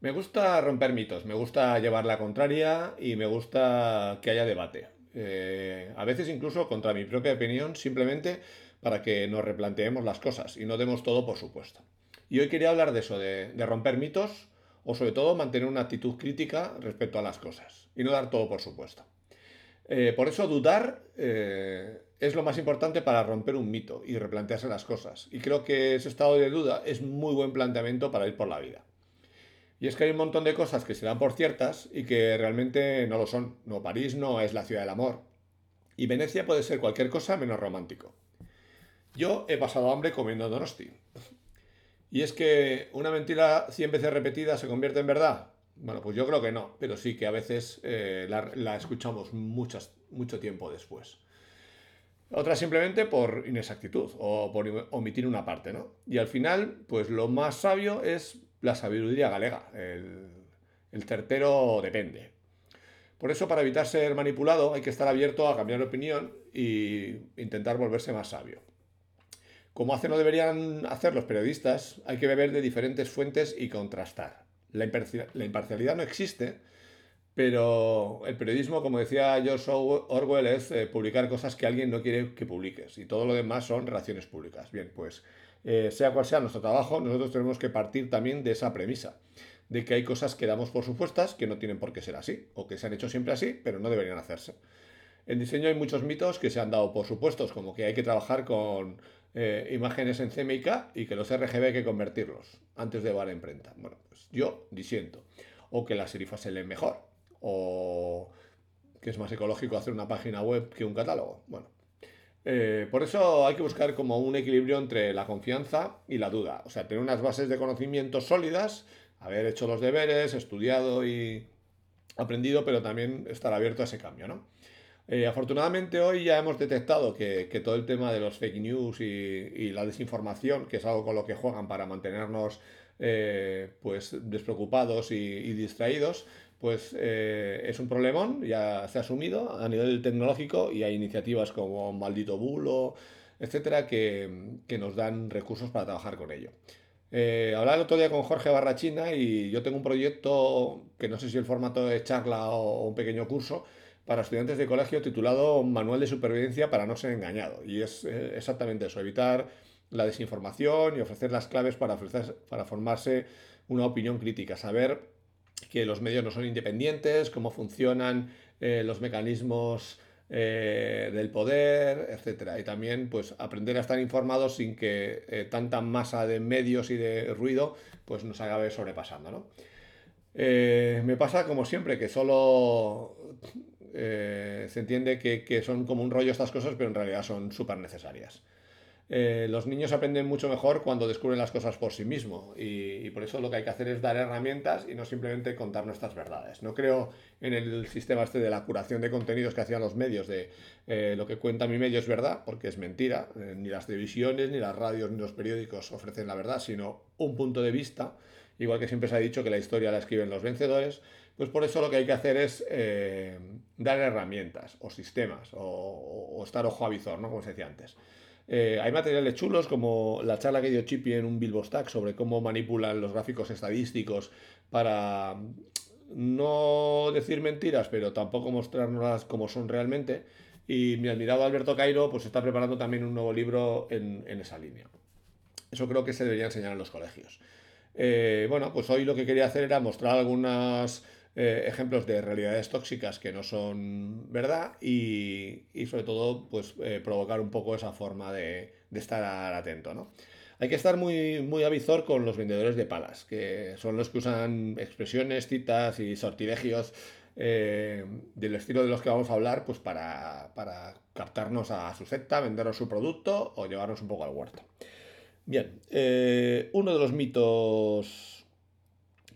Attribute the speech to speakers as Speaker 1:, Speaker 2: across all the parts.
Speaker 1: Me gusta romper mitos, me gusta llevar la contraria y me gusta que haya debate. Eh, a veces incluso contra mi propia opinión, simplemente para que nos replanteemos las cosas y no demos todo por supuesto. Y hoy quería hablar de eso, de, romper mitos o sobre todo mantener una actitud crítica respecto a las cosas y no dar todo por supuesto. Eh, por eso dudar eh, es lo más importante para romper un mito y replantearse las cosas. Y creo que ese estado de duda es muy buen planteamiento para ir por la vida. Y es que hay un montón de cosas que se dan por ciertas y que realmente no lo son. No, París no es la ciudad del amor. Y Venecia puede ser cualquier cosa menos romántico. Yo he pasado hambre comiendo Donosti. Y es que una mentira 100 veces repetida se convierte en verdad. Bueno, pues yo creo que no, pero sí que a veces eh, la, escuchamos muchas, mucho tiempo después. Otra simplemente por inexactitud o por omitir una parte, ¿no? Y al final, pues lo más sabio es la sabiduría galega. El, certero depende. Por eso, para evitar ser manipulado, hay que estar abierto a cambiar de opinión e intentar volverse más sabio. Como hacen deberían hacer los periodistas, hay que beber de diferentes fuentes y contrastar. La, imparcialidad no existe, pero el periodismo, como decía George Orwell, es eh, publicar cosas que alguien no quiere que publiques y todo lo demás son relaciones públicas. Bien, pues eh, sea cual sea nuestro trabajo, nosotros tenemos que partir también de esa premisa, de que hay cosas que damos por supuestas que no tienen por qué ser así, o que se han hecho siempre así, pero no deberían hacerse. En diseño hay muchos mitos que se han dado por supuestos, como que hay que trabajar con eh, imágenes en CMYK y que los RGB hay que convertirlos antes de llevar a imprenta. Bueno, pues yo disiento. O que las serifas se leen mejor, o que es más ecológico hacer una página web que un catálogo. Bueno, eh, por eso hay que buscar como un equilibrio entre la confianza y la duda. O sea, tener unas bases de conocimientos sólidas, haber hecho los deberes, estudiado y aprendido, pero también estar abierto a ese cambio, ¿no? Eh, afortunadamente hoy ya hemos detectado que, todo el tema de los fake news y, la desinformación, que es algo con lo que juegan para mantenernos eh, pues despreocupados y distraídos, pues eh, es un problemón, ya se ha asumido a nivel tecnológico y hay iniciativas como Maldito Bulo, etcétera, que, nos dan recursos para trabajar con ello. Eh, hablaba el otro día con Jorge Barrachina y yo tengo un proyecto que no sé si el formato es charla o un pequeño curso para estudiantes de colegio titulado Manual de Supervivencia para no ser engañado. Y es eh, exactamente eso, evitar la desinformación y ofrecer las claves para, para formarse una opinión crítica, saber que los medios no son independientes, cómo funcionan eh, los mecanismos eh, del poder, etc. Y también pues, aprender a estar informados sin que eh, tanta masa de medios y de ruido pues, nos acabe sobrepasando. me pasa como siempre que solo se entiende que, que, son como un rollo estas cosas, pero en realidad son súper necesarias. Eh, los niños aprenden mucho mejor cuando descubren las cosas por sí mismos y, por eso lo que hay que hacer es dar herramientas y no simplemente contar nuestras verdades. No creo en el sistema este de la curación de contenidos que hacían los medios, de eh, lo que cuenta mi medio es verdad, porque es mentira. Eh, ni las televisiones, ni las radios, ni los periódicos ofrecen la verdad, sino un punto de vista. Igual que siempre se ha dicho que la historia la escriben los vencedores, pues por eso lo que hay que hacer es dar herramientas o sistemas o, estar ojo a visor, ¿no? como se decía antes. Eh, hay materiales chulos como la charla que dio Chippy en un Bilbo Stack sobre cómo manipulan los gráficos estadísticos para no decir mentiras, pero tampoco mostrarnos como son realmente. Y mi admirado Alberto Cairo pues está preparando también un nuevo libro en, esa línea. Eso creo que se debería enseñar en los colegios. Eh, bueno, pues hoy lo que quería hacer era mostrar algunas eh, ejemplos de realidades tóxicas que no son verdad y, sobre todo pues eh, provocar un poco esa forma de, estar atento. ¿no? Hay que estar muy, muy avizor con los vendedores de palas, que son los que usan expresiones, citas y sortilegios eh, del estilo de los que vamos a hablar pues para, para captarnos a su secta, vendernos su producto o llevarnos un poco al huerto. Bien, uno de los mitos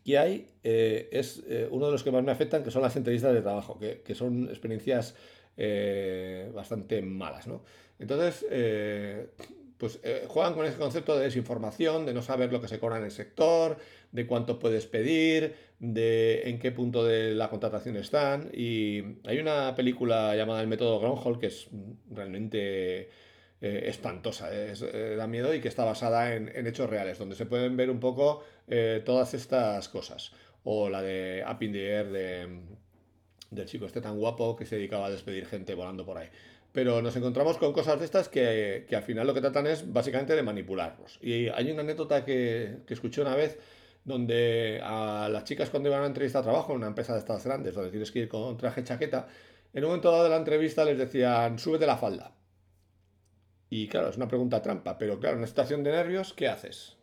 Speaker 1: que hay eh, es eh, uno de los que más me afectan, que son las entrevistas de trabajo, que, son experiencias eh, bastante malas. ¿no? Entonces, pues juegan con ese concepto de desinformación, de no saber lo que se cobra en el sector, de cuánto puedes pedir, de en qué punto de la contratación están. Y hay una película llamada El método Gronholm que es realmente eh, espantosa, eh, eh, da miedo y que está basada en, hechos reales, donde se pueden ver un poco todas estas cosas. o la de Up in the Air de, del chico este tan guapo que se dedicaba a despedir gente volando por ahí. Pero nos encontramos con cosas de estas que, que al final lo que tratan es básicamente de manipularnos. Y hay una anécdota que, que escuché una vez donde a las chicas cuando iban a una entrevista de trabajo en una empresa de estas grandes, donde tienes que ir con traje chaqueta, en un momento dado de la entrevista les decían, súbete la falda. Y claro, es una pregunta trampa, pero claro, en una situación de nervios, ¿qué haces?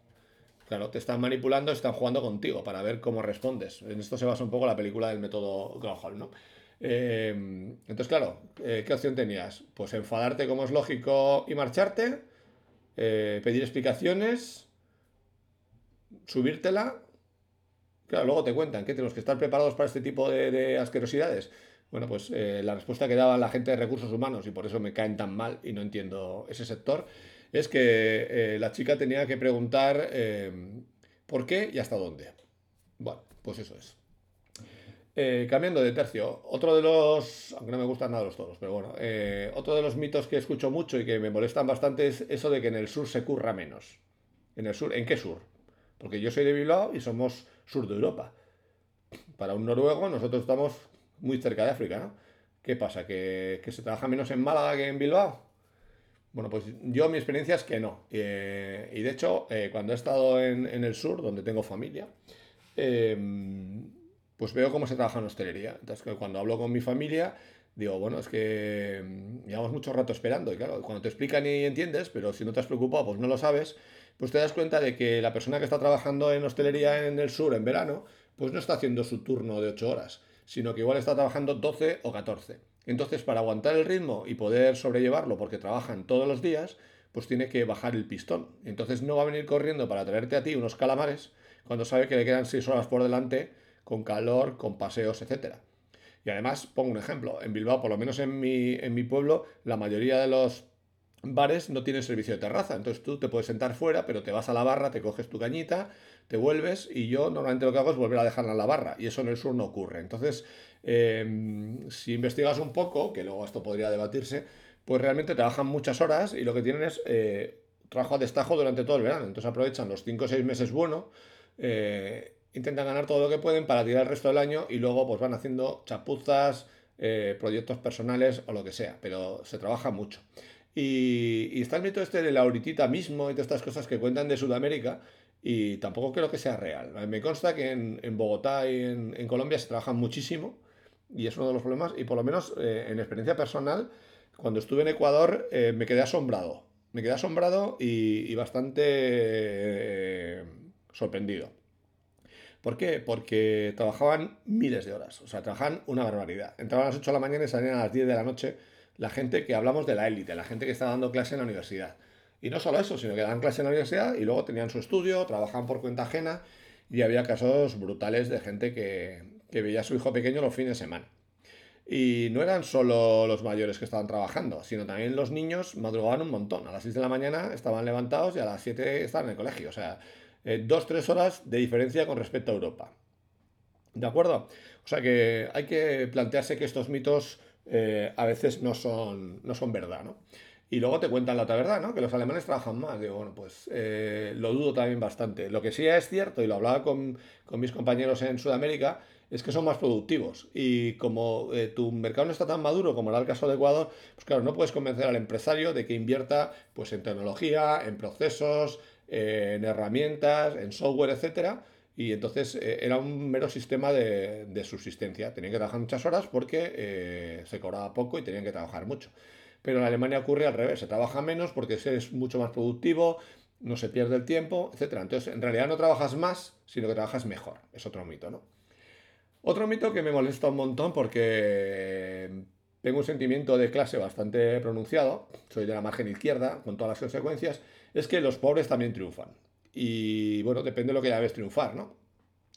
Speaker 1: Claro, te están manipulando, están jugando contigo para ver cómo respondes. En esto se basa un poco la película del método Gronholm, ¿no? Eh, entonces, claro, eh, ¿qué opción tenías? Pues enfadarte como es lógico y marcharte, eh, pedir explicaciones, subírtela. Claro, luego te cuentan que tenemos que estar preparados para este tipo de asquerosidades. Bueno, pues eh, la respuesta que daba la gente de recursos humanos, y por eso me caen tan mal y no entiendo ese sector, es que eh, la chica tenía que preguntar eh, por qué y hasta dónde. Bueno, pues eso es. cambiando de tercio, otro de los, aunque no me gustan nada los toros, pero bueno, otro de los mitos que escucho mucho y que me molestan bastante es eso de que en el sur se curra menos. ¿En el sur? ¿En qué sur? Porque yo soy de Bilbao y somos sur de Europa. Para un noruego nosotros estamos muy cerca de África, ¿no? ¿Qué pasa? ¿Que, se trabaja menos en Málaga que en Bilbao? Bueno, pues yo mi experiencia es que no. Eh, y de hecho, eh, cuando he estado en, el sur, donde tengo familia, em, pues veo cómo se trabaja en hostelería. Entonces, cuando hablo con mi familia, digo, bueno, es que em, llevamos mucho rato esperando. Y claro, cuando te explican y entiendes, pero si no te has preocupado, pues no lo sabes, pues te das cuenta de que la persona que está trabajando en hostelería en el sur en verano, pues no está haciendo su turno de 8 horas sino que igual está trabajando 12 o 14. Entonces, para aguantar el ritmo y poder sobrellevarlo, porque trabajan todos los días, pues tiene que bajar el pistón. Entonces no va a venir corriendo para traerte a ti unos calamares cuando sabe que le quedan 6 horas por delante con calor, con paseos, etc. Y además, pongo un ejemplo, en Bilbao, por lo menos en mi, en mi pueblo, la mayoría de los bares no tienen servicio de terraza. Entonces tú te puedes sentar fuera, pero te vas a la barra, te coges tu cañita, te vuelves y yo normalmente lo que hago es volver a dejarla en la barra y eso en el sur no ocurre. Entonces, em, si investigas un poco, que luego esto podría debatirse, pues realmente trabajan muchas horas y lo que tienen es eh, trabajo a destajo durante todo el verano. Entonces aprovechan los 5 o 6 meses buenos, eh, intentan ganar todo lo que pueden para tirar el resto del año y luego pues van haciendo chapuzas, eh, proyectos personales o lo que sea, pero se trabaja mucho. Y, está el mito este de la ahoritita mismo y de estas cosas que cuentan de Sudamérica, y tampoco creo que sea real. Me consta que en, Bogotá y en, Colombia se trabaja muchísimo y es uno de los problemas y por lo menos eh, en experiencia personal, cuando estuve en Ecuador eh, me quedé asombrado. Me quedé asombrado y, bastante eh, sorprendido. ¿Por qué? Porque trabajaban miles de horas, o sea, trabajaban una barbaridad. Entraban a las 8 de la mañana y salían a las 10 de la noche la gente que hablamos de la élite, la gente que está dando clase en la universidad. Y no solo eso, sino que daban clase en la universidad y luego tenían su estudio, trabajaban por cuenta ajena y había casos brutales de gente que, veía a su hijo pequeño los fines de semana. Y no eran solo los mayores que estaban trabajando, sino también los niños madrugaban un montón. A las 6 de la mañana estaban levantados y a las 7 estaban en el colegio. O sea, eh, dos, tres horas de diferencia con respecto a Europa. ¿De acuerdo? O sea que hay que plantearse que estos mitos eh, a veces no son, no son verdad, ¿no? Y luego te cuentan la otra verdad, ¿no? Que los alemanes trabajan más. Digo, bueno, pues eh, lo dudo también bastante. Lo que sí es cierto, y lo hablaba con, mis compañeros en Sudamérica, es que son más productivos. Y como eh, tu mercado no está tan maduro como era el caso de Ecuador, pues claro, no puedes convencer al empresario de que invierta pues, en tecnología, en procesos, en herramientas, en software, etcétera. Y entonces eh, era un mero sistema de, de, subsistencia. Tenían que trabajar muchas horas porque se cobraba poco y tenían que trabajar mucho. Pero en Alemania ocurre al revés, se trabaja menos porque es mucho más productivo, no se pierde el tiempo, etc. Entonces, en realidad no trabajas más, sino que trabajas mejor. Es otro mito, ¿no? Otro mito que me molesta un montón porque tengo un sentimiento de clase bastante pronunciado, soy de la margen izquierda, con todas las consecuencias, es que los pobres también triunfan. Y bueno, depende de lo que llames triunfar, ¿no?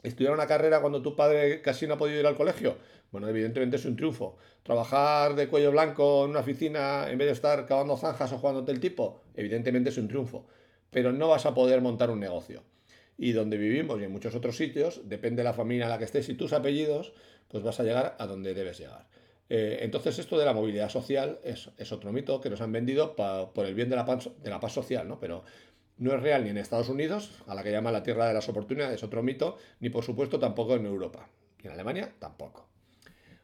Speaker 1: Estudiar una carrera cuando tu padre casi no ha podido ir al colegio, bueno, evidentemente es un triunfo. Trabajar de cuello blanco en una oficina en vez de estar cavando zanjas o jugando el tipo, evidentemente es un triunfo. Pero no vas a poder montar un negocio. Y donde vivimos y en muchos otros sitios, depende de la familia en la que estés y tus apellidos, pues vas a llegar a donde debes llegar. Eh, entonces esto de la movilidad social es, otro mito que nos han vendido por el bien de la, de la paz social, ¿no? Pero No es real ni en Estados Unidos, a la que llama la tierra de las oportunidades, otro mito, ni por supuesto tampoco en Europa. Y en Alemania tampoco.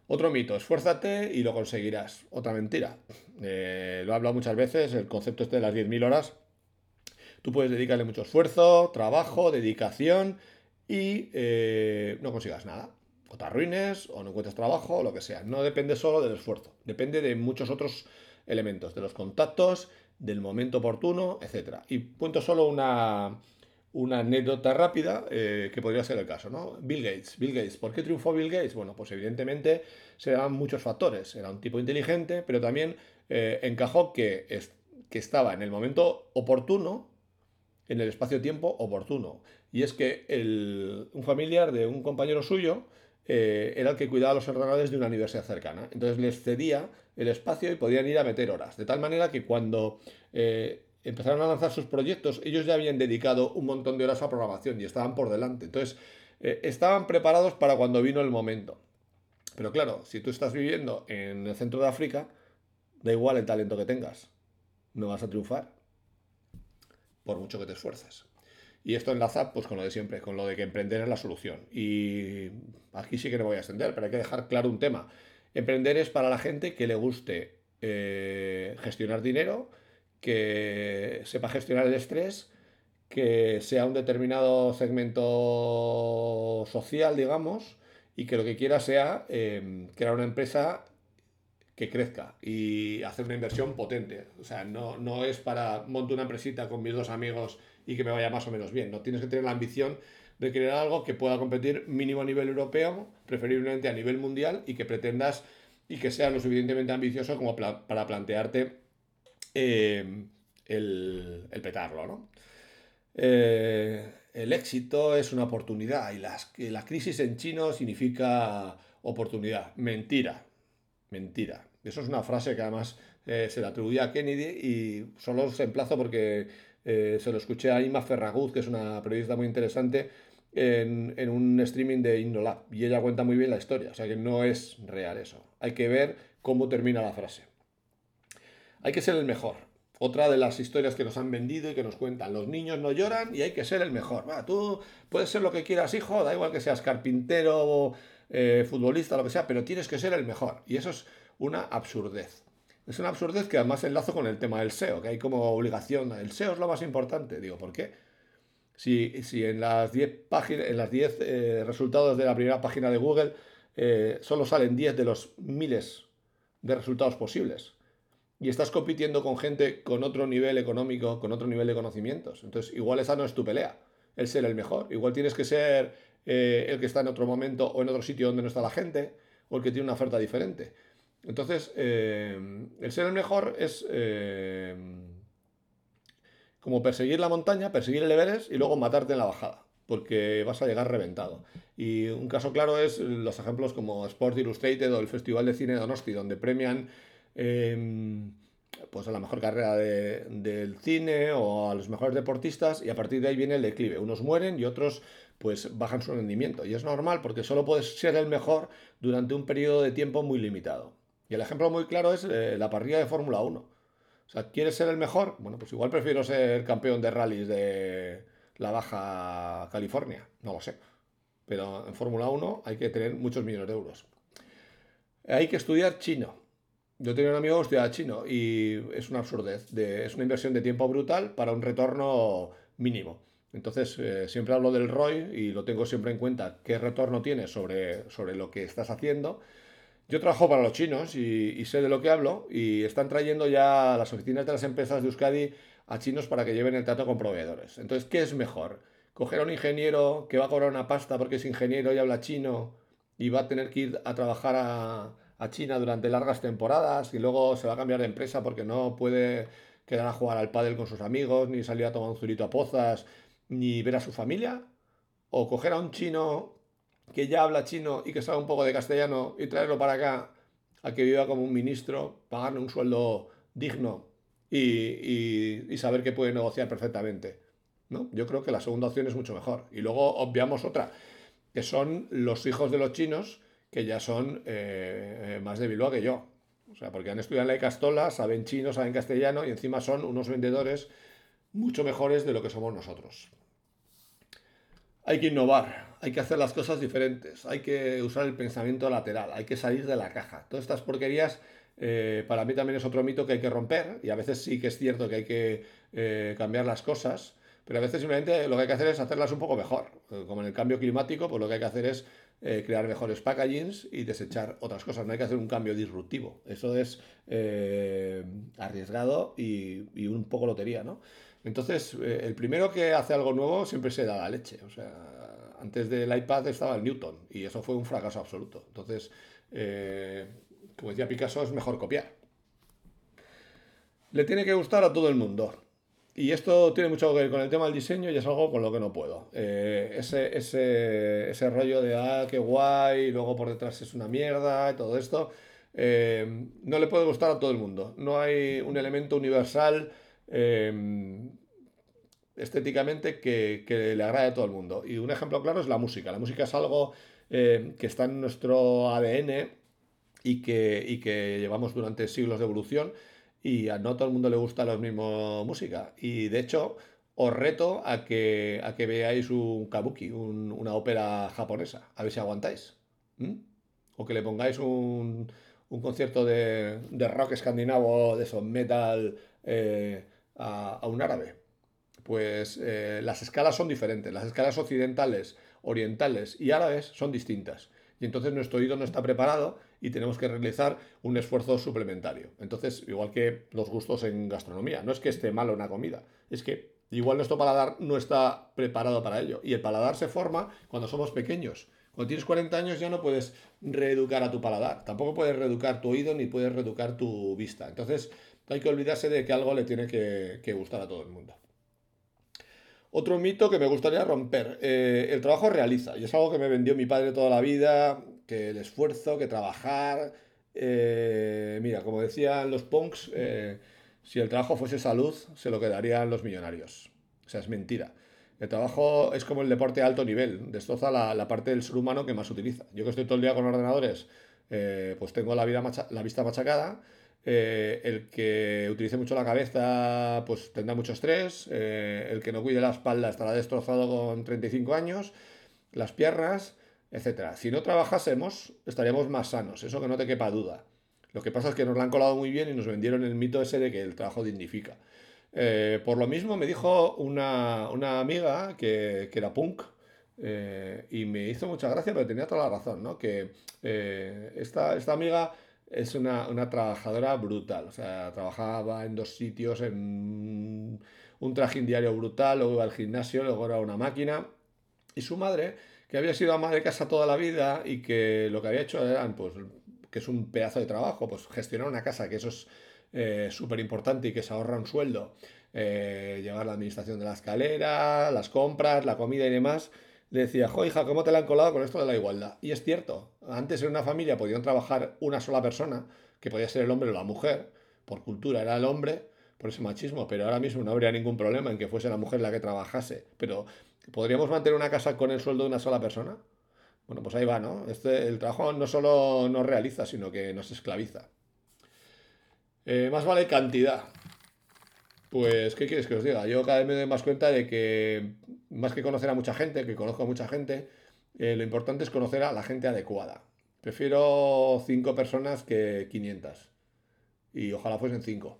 Speaker 1: Otro mito, esfuérzate y lo conseguirás. Otra mentira. Eh, lo he hablado muchas veces, el concepto este de las 10.000 horas. Tú puedes dedicarle mucho esfuerzo, trabajo, dedicación y eh, no consigas nada. O te arruines, o no encuentres trabajo, o lo que sea. No depende solo del esfuerzo, depende de muchos otros elementos, de los contactos, del momento oportuno, etc. Y cuento solo una, una anécdota rápida eh, que podría ser el caso, ¿no? Bill Gates. Bill Gates. ¿Por qué triunfó Bill Gates? Bueno, pues evidentemente se dan muchos factores. Era un tipo inteligente, pero también eh, encajó que, que estaba en el momento oportuno, en el espacio-tiempo oportuno. Y es que un familiar de un compañero suyo eh, era el que cuidaba los ordenadores de una universidad cercana. Entonces les cedía el espacio y podían ir a meter horas. De tal manera que cuando eh, empezaron a lanzar sus proyectos, ellos ya habían dedicado un montón de horas a programación y estaban por delante. Entonces, eh, estaban preparados para cuando vino el momento. Pero claro, si tú estás viviendo en el centro de África, da igual el talento que tengas. No vas a triunfar. Por mucho que te esfuerces. Y esto enlaza pues con lo de siempre, con lo de que emprender es la solución. Y aquí sí que no voy a extender, pero hay que dejar claro un tema. Emprender es para la gente que le guste eh, gestionar dinero, que sepa gestionar el estrés, que sea un determinado segmento social, digamos, y que lo que quiera sea eh, crear una empresa que crezca y hacer una inversión potente. O sea, no, no es para montar una empresita con mis dos amigos y que me vaya más o menos bien. No tienes que tener la ambición de crear algo que pueda competir mínimo a nivel europeo, preferiblemente a nivel mundial y que pretendas y que sea lo suficientemente ambicioso como para plantearte eh, el, petarlo. ¿no? Eh, el éxito es una oportunidad y las, la crisis en chino significa oportunidad. Mentira, mentira. Eso es una frase que además eh, se le atribuía a Kennedy y solo os emplazo porque eh, se lo escuché a Ima Ferraguz, que es una periodista muy interesante, en, en, un streaming de Indolab. Y ella cuenta muy bien la historia, o sea que no es real eso. Hay que ver cómo termina la frase. Hay que ser el mejor. Otra de las historias que nos han vendido y que nos cuentan, los niños no lloran y hay que ser el mejor. Va, tú puedes ser lo que quieras, hijo, da igual que seas carpintero, eh, futbolista, lo que sea, pero tienes que ser el mejor. Y eso es una absurdez. Es una absurdez que además enlazo con el tema del SEO, que hay como obligación. El SEO es lo más importante. Digo, ¿por qué? Si, si en las 10 páginas, en las 10 eh, resultados de la primera página de Google eh, solo salen 10 de los miles de resultados posibles. Y estás compitiendo con gente con otro nivel económico, con otro nivel de conocimientos. Entonces, igual esa no es tu pelea, el ser el mejor. Igual tienes que ser eh, el que está en otro momento o en otro sitio donde no está la gente, o el que tiene una oferta diferente. Entonces, eh, el ser el mejor es eh, como perseguir la montaña, perseguir el Everest y luego matarte en la bajada, porque vas a llegar reventado. Y un caso claro es los ejemplos como Sport Illustrated o el Festival de Cine de Donosti, donde premian em, pues a la mejor carrera del cine o a los mejores deportistas y a partir de ahí viene el declive. Unos mueren y otros pues bajan su rendimiento. Y es normal porque solo puedes ser el mejor durante un periodo de tiempo muy limitado. Y el ejemplo muy claro es eh, la parrilla de Fórmula 1. O sea, ¿quieres ser el mejor? Bueno, pues igual prefiero ser campeón de rallies de la Baja California. No lo sé. Pero en Fórmula 1 hay que tener muchos millones de euros. Hay que estudiar chino. Yo tenía un amigo que estudiaba chino y es una absurdez. es una inversión de tiempo brutal para un retorno mínimo. Entonces, eh, siempre hablo del ROI y lo tengo siempre en cuenta, qué retorno tiene sobre, sobre lo que estás haciendo yo trabajo para los chinos y, sé de lo que hablo y están trayendo ya las oficinas de las empresas de Euskadi a chinos para que lleven el trato con proveedores. Entonces, ¿qué es mejor? ¿Coger a un ingeniero que va a cobrar una pasta porque es ingeniero y habla chino y va a tener que ir a trabajar a, China durante largas temporadas y luego se va a cambiar de empresa porque no puede quedar a jugar al pádel con sus amigos, ni salir a tomar un zurito a pozas, ni ver a su familia? ¿O coger a un chino que ya habla chino y que sabe un poco de castellano y traerlo para acá a que viva como un ministro, pagarle un sueldo digno y, saber que puede negociar perfectamente. ¿no? Yo creo que la segunda opción es mucho mejor. Y luego obviamos otra, que son los hijos de los chinos, que ya son eh, más de Bilbao que yo. O sea, porque han estudiado en la Castola, saben chino, saben castellano y encima son unos vendedores mucho mejores de lo que somos nosotros. Hay que innovar, hay que hacer las cosas diferentes, hay que usar el pensamiento lateral, hay que salir de la caja. Todas estas porquerías eh, para mí también es otro mito que hay que romper y a veces sí que es cierto que hay que eh, cambiar las cosas, pero a veces simplemente lo que hay que hacer es hacerlas un poco mejor. Como en el cambio climático, pues lo que hay que hacer es eh, crear mejores packagings y desechar otras cosas. No hay que hacer un cambio disruptivo. Eso es arriesgado y, un poco lotería, ¿no? Entonces, el primero que hace algo nuevo siempre se da la leche. O sea, antes del iPad estaba el Newton y eso fue un fracaso absoluto. Entonces, como decía Picasso, es mejor copiar. Le tiene que gustar a todo el mundo. Y esto tiene mucho que ver con el tema del diseño y es algo con lo que no puedo. Eh, ese, ese, rollo de, ah, qué guay, y luego por detrás es una mierda y todo esto, eh, no le puede gustar a todo el mundo. No hay un elemento universal eh, estéticamente que, que, le agrade a todo el mundo. Y un ejemplo claro es la música. La música es algo que está en nuestro ADN y que, que llevamos durante siglos de evolución y a no todo el mundo le gusta la misma música. Y de hecho, os reto a que, a que veáis un kabuki, una ópera japonesa, a ver si aguantáis. O que le pongáis un, concierto de, rock escandinavo, de son metal, eh, a, un árabe. Pues eh, las escalas son diferentes. Las escalas occidentales, orientales y árabes son distintas. Y entonces nuestro oído no está preparado y tenemos que realizar un esfuerzo suplementario. Entonces, igual que los gustos en gastronomía, no es que esté malo una comida, es que igual nuestro paladar no está preparado para ello. Y el paladar se forma cuando somos pequeños. Cuando tienes 40 años ya no puedes reeducar a tu paladar, tampoco puedes reeducar tu oído ni puedes reeducar tu vista. Entonces, hay que olvidarse de que algo le tiene que, gustar a todo el mundo. Otro mito que me gustaría romper, eh, el trabajo realiza, y es algo que me vendió mi padre toda la vida, que el esfuerzo, que trabajar. Eh, mira, como decían los punks, eh, si el trabajo fuese salud, se lo quedarían los millonarios. O sea, es mentira. El trabajo es como el deporte a alto nivel, destroza la, parte del ser humano que más utiliza. Yo que estoy todo el día con ordenadores, pues tengo la, vida la vista machacada. El que utilice mucho la cabeza, pues tendrá mucho estrés. el que no cuide la espalda estará destrozado con 35 años. Las piernas etcétera. Si no trabajásemos, estaríamos más sanos, eso que no te quepa duda. Lo que pasa es que nos lo han colado muy bien y nos vendieron el mito ese de que el trabajo dignifica. Eh, por lo mismo me dijo una, amiga que, era punk eh, y me hizo mucha gracia, pero tenía toda la razón, ¿no? Que eh, esta, esta, amiga es una, una, trabajadora brutal, o sea, trabajaba en dos sitios, en un trajín diario brutal, luego iba al gimnasio, luego era una máquina. Y su madre que había sido ama de casa toda la vida y que lo que había hecho eran, pues, que es un pedazo de trabajo, pues gestionar una casa, que eso es eh, súper importante y que se ahorra un sueldo, eh, llevar la administración de la escalera, las compras, la comida y demás, le decía, jo, hija, ¿cómo te la han colado con esto de la igualdad? Y es cierto, antes en una familia podían trabajar una sola persona, que podía ser el hombre o la mujer, por cultura era el hombre, por ese machismo, pero ahora mismo no habría ningún problema en que fuese la mujer la que trabajase, pero ¿Podríamos mantener una casa con el sueldo de una sola persona? Bueno, pues ahí va, ¿no? Este, el trabajo no solo nos realiza, sino que nos esclaviza. Eh, más vale cantidad. Pues, ¿qué quieres que os diga? Yo cada vez me doy más cuenta de que, más que conocer a mucha gente, que conozco a mucha gente, eh, lo importante es conocer a la gente adecuada. Prefiero cinco personas que 500. Y ojalá fuesen cinco.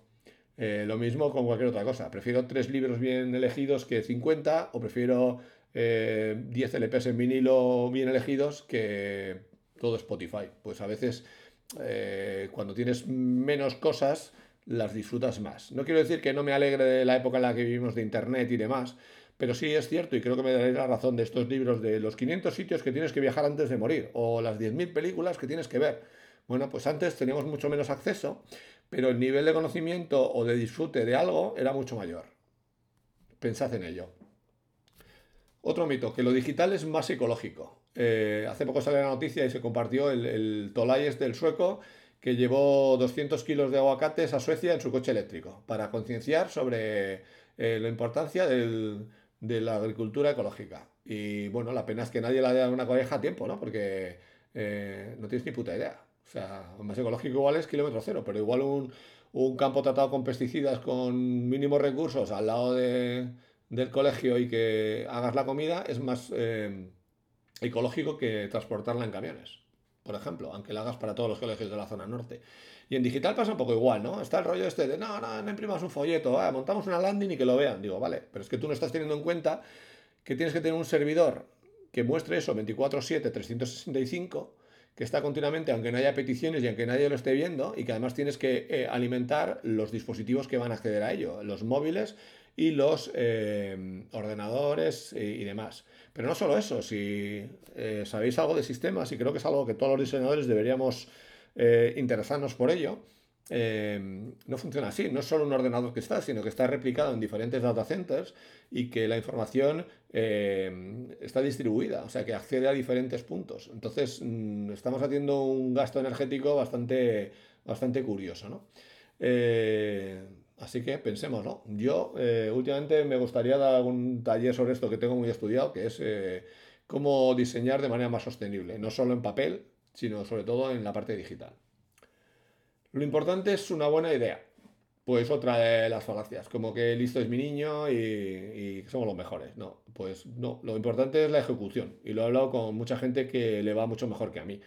Speaker 1: Eh, lo mismo con cualquier otra cosa. Prefiero tres libros bien elegidos que 50 o prefiero 10 eh, LPs en vinilo bien elegidos que todo Spotify. Pues a veces cuando tienes menos cosas las disfrutas más. No quiero decir que no me alegre de la época en la que vivimos de Internet y demás, pero sí es cierto y creo que me daréis la razón de estos libros de los 500 sitios que tienes que viajar antes de morir o las 10.000 películas que tienes que ver. Bueno, pues antes teníamos mucho menos acceso pero el nivel de conocimiento o de disfrute de algo era mucho mayor. Pensad en ello. Otro mito, que lo digital es más ecológico. Eh, hace poco salió la noticia y se compartió el, el Tolayes del sueco que llevó 200 kilos de aguacates a Suecia en su coche eléctrico para concienciar sobre eh, la importancia de la agricultura ecológica. Y bueno, la pena es que nadie le dado una coleja a tiempo, ¿no? Porque eh, no tienes ni puta idea. O sea, más ecológico igual es kilómetro cero, pero igual un, un campo tratado con pesticidas con mínimos recursos al lado del colegio y que hagas la comida es más eh, ecológico que transportarla en camiones, por ejemplo, aunque la hagas para todos los colegios de la zona norte. Y en digital pasa un poco igual, ¿no? Está el rollo este de, no, no, no imprimas un folleto, montamos una landing y que lo vean. Digo, vale, pero es que tú no estás teniendo en cuenta que tienes que tener un servidor que muestre eso 24/7, 365 que está continuamente, aunque no haya peticiones y aunque nadie lo esté viendo, y que además tienes que eh, alimentar los dispositivos que van a acceder a ello, los móviles y los eh, ordenadores y, demás. Pero no solo eso, si eh, sabéis algo de sistemas, y creo que es algo que todos los diseñadores deberíamos interesarnos por ello, Em, no funciona así. No es solo un ordenador que está, sino que está replicado en diferentes data centers y que la información em, está distribuida, o sea, que accede a diferentes puntos. Entonces, mm, estamos haciendo un gasto energético bastante, bastante curioso, ¿no? Eh, así que pensemos, ¿no? Yo eh, últimamente me gustaría dar algún taller sobre esto que tengo muy estudiado, que es eh, cómo diseñar de manera más sostenible, no solo en papel, sino sobre todo en la parte digital. Lo importante es una buena idea. Pues otra de las falacias, como que listo es mi niño y, somos los mejores. No, pues no, lo importante es la ejecución. Y lo he hablado con mucha gente que le va mucho mejor que a mí.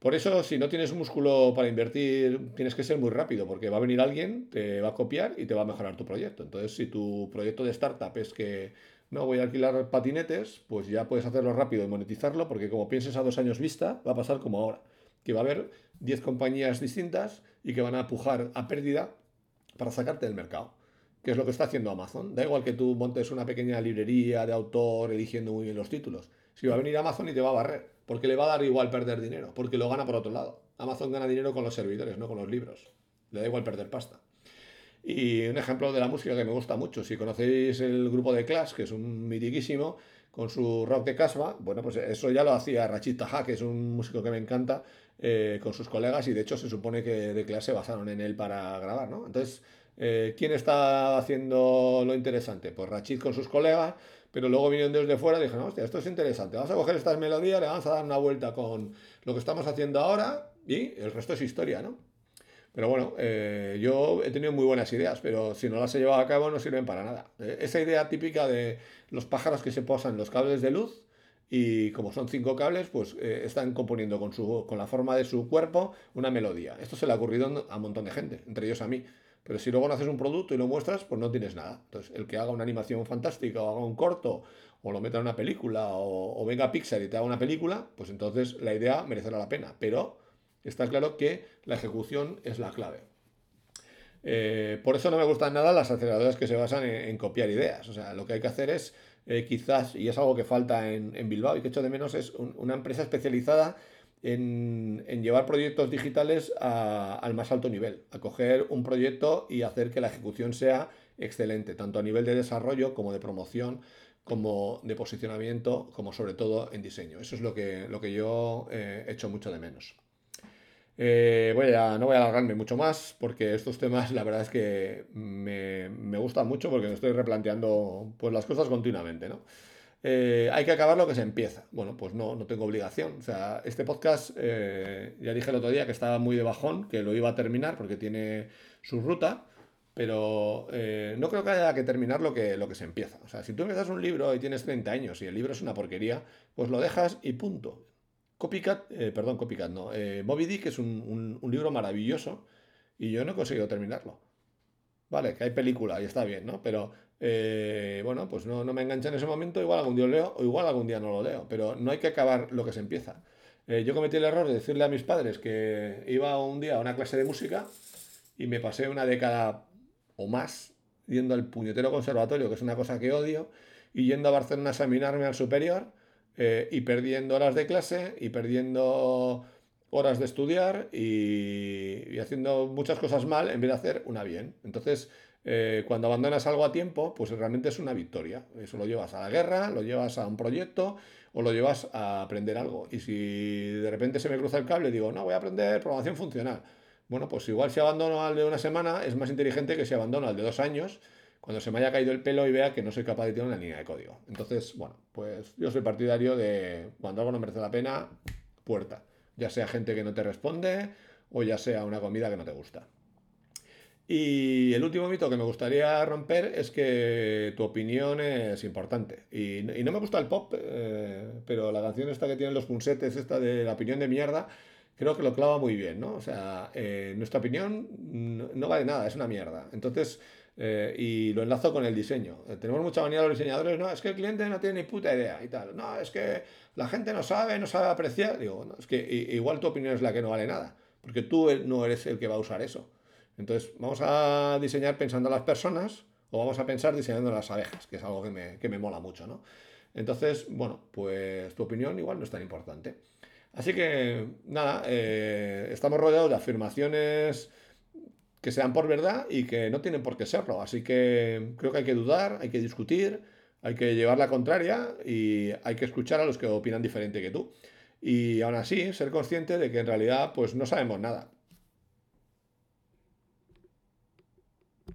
Speaker 1: Por eso, si no tienes músculo para invertir, tienes que ser muy rápido, porque va a venir alguien, te va a copiar y te va a mejorar tu proyecto. Entonces, si tu proyecto de startup es que no voy a alquilar patinetes, pues ya puedes hacerlo rápido y monetizarlo, porque como pienses a dos años vista, va a pasar como ahora, que va a haber 10 compañías distintas y que van a pujar a pérdida para sacarte del mercado, que es lo que está haciendo Amazon. Da igual que tú montes una pequeña librería de autor eligiendo muy bien los títulos. Si va a venir Amazon y te va a barrer, porque le va a dar igual perder dinero, porque lo gana por otro lado. Amazon gana dinero con los servidores, no con los libros. Le da igual perder pasta. Y un ejemplo de la música que me gusta mucho, si conocéis el grupo de Clash, que es un mitiquísimo, con su rock de Casbah, bueno, pues eso ya lo hacía Rachid Taha, que es un músico que me encanta, eh, con sus colegas y de hecho se supone que de clase basaron en él para grabar, ¿no? Entonces, eh, ¿quién está haciendo lo interesante? Pues Rachid con sus colegas, pero luego vinieron desde fuera y dijeron, hostia, esto es interesante, vamos a coger estas melodías, le vamos a dar una vuelta con lo que estamos haciendo ahora y el resto es historia, ¿no? Pero bueno, eh, yo he tenido muy buenas ideas, pero si no las he llevado a cabo no sirven para nada. esa idea típica de los pájaros que se posan los cables de luz, y como son cinco cables, pues eh, están componiendo con, su, con la forma de su cuerpo una melodía. Esto se le ha ocurrido a un montón de gente, entre ellos a mí. Pero si luego no haces un producto y lo muestras, pues no tienes nada. Entonces, el que haga una animación fantástica o haga un corto o lo meta en una película o, venga Pixar y te haga una película, pues entonces la idea merecerá la pena. Pero está claro que la ejecución es la clave. Eh, por eso no me gustan nada las aceleradoras que se basan en copiar ideas. O sea, lo que hay que hacer es eh, quizás, y es algo que falta en, Bilbao y que echo de menos, es una empresa especializada en, llevar proyectos digitales al más alto nivel, a coger un proyecto y hacer que la ejecución sea excelente, tanto a nivel de desarrollo como de promoción, como de posicionamiento, como sobre todo en diseño. Eso es lo que, lo que yo eh, echo mucho de menos. Eh, voy a, no voy a alargarme mucho más porque estos temas la verdad es que me, me gustan mucho porque me estoy replanteando pues, las cosas continuamente. ¿no? Eh, hay que acabar lo que se empieza. Bueno, pues no, no tengo obligación. O sea, este podcast, eh, ya dije el otro día que estaba muy de bajón, que lo iba a terminar porque tiene su ruta, pero no creo que haya que terminar lo que, lo que se empieza. O sea, si tú empiezas un libro y tienes 30 años y el libro es una porquería, pues lo dejas y punto. Copycat, eh, perdón, Copycat no, eh, Moby Dick es un, libro maravilloso y yo no he conseguido terminarlo. Vale, que hay película y está bien, ¿no? Pero eh, bueno, pues no, me engancha en ese momento, igual algún día lo leo o igual algún día no lo leo, pero no hay que acabar lo que se empieza. yo cometí el error de decirle a mis padres que iba un día a una clase de música y me pasé una década o más yendo al puñetero conservatorio, que es una cosa que odio, y yendo a Barcelona a examinarme al superior eh, y perdiendo horas de clase y perdiendo horas de estudiar y, haciendo muchas cosas mal en vez de hacer una bien. Entonces, eh, cuando abandonas algo a tiempo, pues realmente es una victoria. Eso lo llevas a la guerra, lo llevas a un proyecto o lo llevas a aprender algo. Y si de repente se me cruza el cable digo, no, voy a aprender programación funcional. Bueno, pues igual si abandono al de una semana es más inteligente que si abandono al de dos años cuando se me haya caído el pelo y vea que no soy capaz de tener una línea de código. Entonces, bueno, pues yo soy partidario de cuando algo no merece la pena, puerta. Ya sea gente que no te responde o ya sea una comida que no te gusta. Y el último mito que me gustaría romper es que tu opinión es importante. Y, no me gusta el pop, eh, pero la canción esta que tienen los punsetes, esta de la opinión de mierda, creo que lo clava muy bien, ¿no? O sea, eh, nuestra opinión no, vale nada, es una mierda. Entonces, eh, y lo enlazo con el diseño. tenemos mucha manía los diseñadores, no, es que el cliente no tiene ni puta idea y tal. No, es que la gente no sabe, no sabe apreciar. Digo, no, es que igual tu opinión es la que no vale nada, porque tú no eres el que va a usar eso. Entonces, vamos a diseñar pensando en las personas o vamos a pensar diseñando las abejas, que es algo que me, que me mola mucho, ¿no? Entonces, bueno, pues tu opinión igual no es tan importante. Así que, nada, eh, estamos rodeados de afirmaciones que sean por verdad y que no tienen por qué serlo. Así que creo que hay que dudar, hay que discutir, hay que llevar la contraria y hay que escuchar a los que opinan diferente que tú. Y aún así, ser consciente de que en realidad pues no sabemos nada